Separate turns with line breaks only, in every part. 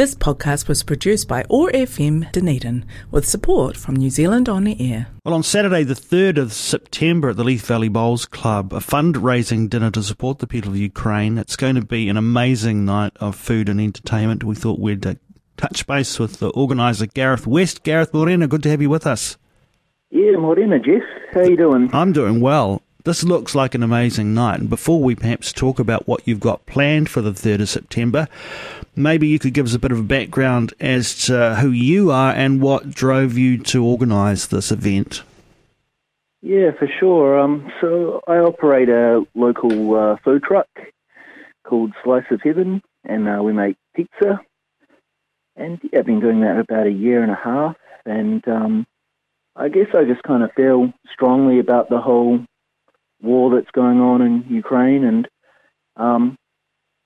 This podcast was produced by OAR FM Dunedin with support from New Zealand On the Air.
Well, on Saturday, the 3rd of September at the Leith Valley Bowls Club, a fundraising dinner to support the people of Ukraine. It's going to be an amazing night of food and entertainment. We thought we'd uh, touch base with the organiser, Gareth West. Gareth Morena, good to have you with us.
Yeah, Morena, Jeff. How you doing?
I'm doing well. This looks like an amazing night. And before we perhaps talk about what you've got planned for the 3rd of September, maybe you could give us a bit of a background as to who you are and what drove you to organise this event.
Yeah, for sure. Um, so I operate a local uh, food truck called Slice of Heaven, and uh, we make pizza. And yeah, I've been doing that about a year and a half, and um, I guess I just kind of feel strongly about the whole war that's going on in Ukraine, and um,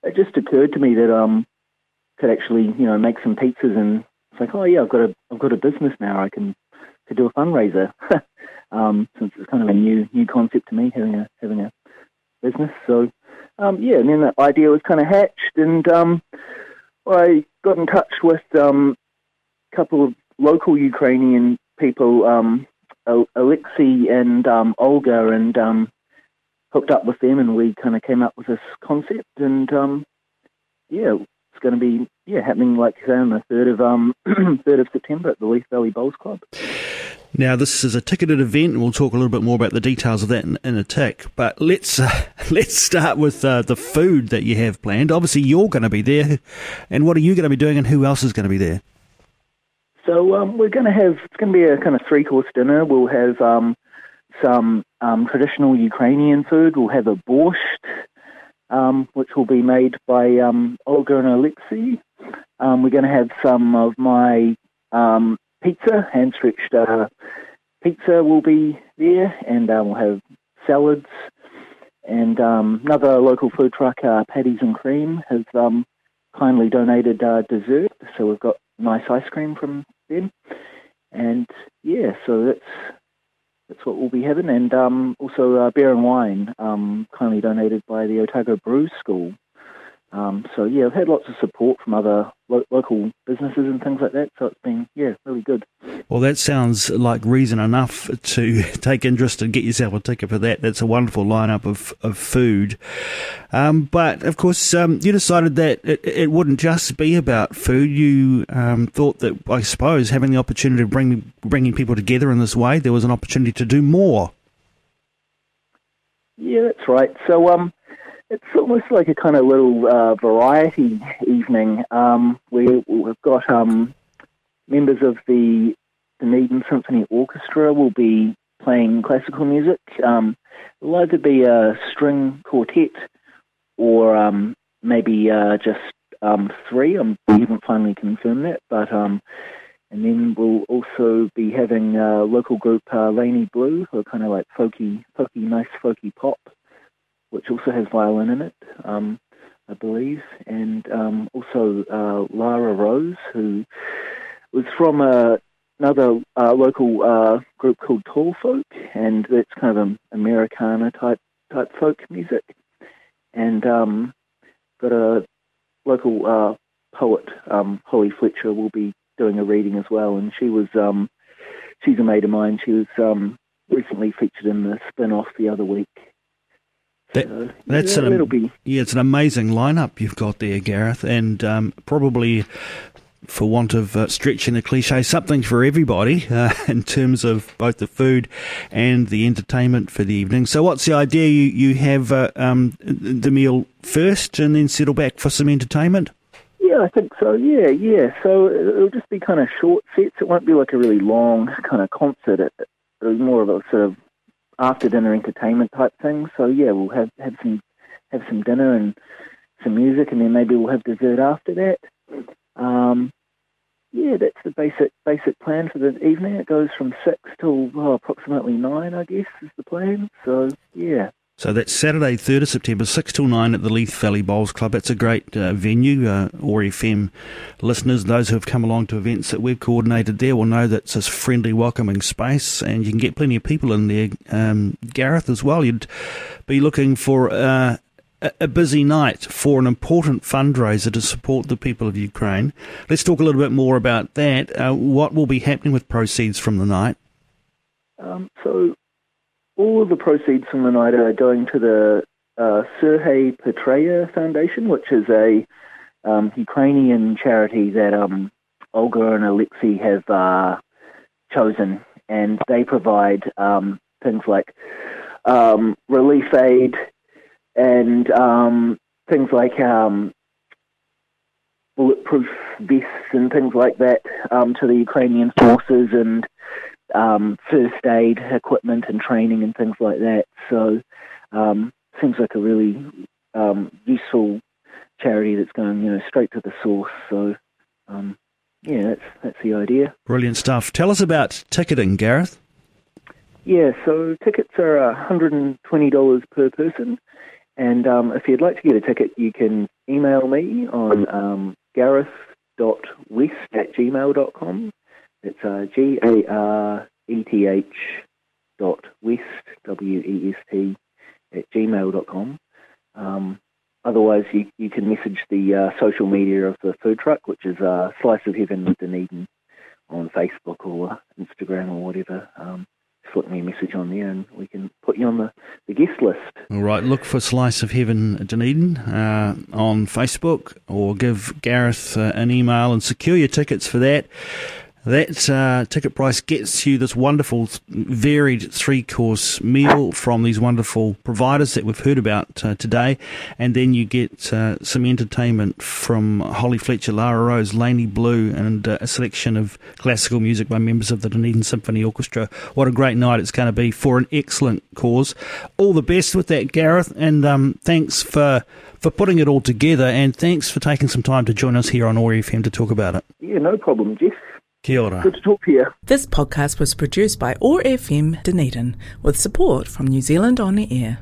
it just occurred to me that um, could actually, you know, make some pizzas, and it's like, oh yeah, I've got a, I've got a business now. I can, could do a fundraiser, um, since it's kind of a new, new concept to me having a, having a business. So, um, yeah, and then the idea was kind of hatched, and um, I got in touch with um, a couple of local Ukrainian people, um, Alexei and um, Olga, and um, hooked up with them, and we kind of came up with this concept, and um, yeah, it's going to be yeah happening like you say on the third of um third of September at the Leith Valley Bowls Club.
Now, this is a ticketed event, and we'll talk a little bit more about the details of that in, in a tick. But let's uh, let's start with uh, the food that you have planned. Obviously, you're going to be there, and what are you going to be doing, and who else is going to be there?
So um, we're going to have it's going to be a kind of three course dinner. We'll have um, some um, traditional Ukrainian food. We'll have a borscht, um, which will be made by um, Olga and Alexei. Um, we're going to have some of my um, pizza, hand stretched uh, pizza will be there, and uh, we'll have salads. And another local food truck, uh, Patti's and Cream, has kindly donated uh, dessert, so we've got nice ice cream from them. And yeah, so that's that's what we'll be having. And um, also uh, beer and wine, um, kindly donated by the Otago Brew School. Um, so yeah, I've had lots of support from other lo- local businesses and things like that. So it's been yeah, really good.
Well, that sounds like reason enough to take interest and get yourself a ticket for that. That's a wonderful lineup of of food. Um, but of course, um, you decided that it, it, wouldn't just be about food. You um, thought that I suppose having the opportunity to bring bringing people together in this way, there was an opportunity to do more.
Yeah, that's right. So um it's almost like a kind of little uh, variety evening. Um, we, we've got um, members of the Dunedin Symphony Orchestra will be playing classical music. Um, it'll either be a string quartet or um, maybe uh, just um, three. Um, we haven't finally confirmed that, but um, and then we'll also be having a local group uh, Laney Blue, who are kind of like folky, folky, nice folky pop which also has violin in it, um, I believe, and um, also uh, Lara Rose, who was from a, another uh, local uh, group called Tall Folk, and that's kind of an Americana type type folk music, and um, got a local uh, poet, um, Holly Fletcher, will be doing a reading as well, and she was um, she's a mate of mine. She was um, recently featured in the Spinoff the other week
that, that's yeah, an, yeah, it's an amazing lineup you've got there, Gareth, and um, probably, for want of uh, stretching the cliche, something for everybody uh, in terms of both the food and the entertainment for the evening. So, what's the idea? You you have uh, um, the meal first, and then settle back for some entertainment.
Yeah, I think so. Yeah, yeah. So it'll just be kind of short sets. It won't be like a really long kind of concert. It, it'll be more of a sort of after dinner entertainment type thing. So yeah, we'll have have some have some dinner and some music, and then maybe we'll have dessert after that. Um, yeah, that's the basic basic plan for the evening. It goes from six till approximately nine, I guess, is the plan. So yeah.
So that's Saturday, 3rd of September, 6 till 9 at the Leith Valley Bowls Club. That's a great uh, venue. Uh, OAR FM listeners, those who have come along to events that we've coordinated there will know that it's a friendly, welcoming space and you can get plenty of people in there. Um, Gareth, as well, you'd be looking for uh, a, a busy night for an important fundraiser to support the people of Ukraine. Let's talk a little bit more about that. Uh, what will be happening with proceeds from the night?
Um, so, all of the proceeds from the night are going to the uh, Serhiy Prytula Foundation, which is a um, Ukrainian charity that um, Olga and Alexei have uh, chosen, and they provide um, things like um, relief aid and um, things like um, bulletproof vests and things like that to the Ukrainian forces and first aid equipment and training and things like that. So seems like a really useful charity that's going, you know, straight to the source. So, um, yeah, that's that's the idea.
Brilliant stuff. Tell us about ticketing, Gareth.
Yeah, so tickets are $120 per person. And um, if you'd like to get a ticket, you can email me on um, gareth.west at gmail.com. It's uh, G A R E T H dot west, W E S T, at gmail gmail.com. Um, Otherwise, you, you can message the uh, social media of the food truck, which is uh, Slice of Heaven with Dunedin on Facebook or Instagram or whatever. Um, me a message on there and we can put you on the, the guest list.
All right, look for Slice of Heaven Dunedin uh, on Facebook or give Gareth uh, an email and secure your tickets for that. That uh, ticket price gets you this wonderful, varied three course meal from these wonderful providers that we've heard about uh, today. And then you get uh, some entertainment from Holly Fletcher, Lara Rose, Laney Blue, and uh, a selection of classical music by members of the Dunedin Symphony Orchestra. What a great night it's going to be for an excellent cause. All the best with that, Gareth. And um, thanks for for putting it all together, and thanks for taking some time to join us here on OAR FM to talk about it.
Yeah, no problem, Jeff.
Kia ora.
Good to talk to you.
This podcast was produced by OAR FM Dunedin with support from New Zealand On the Air.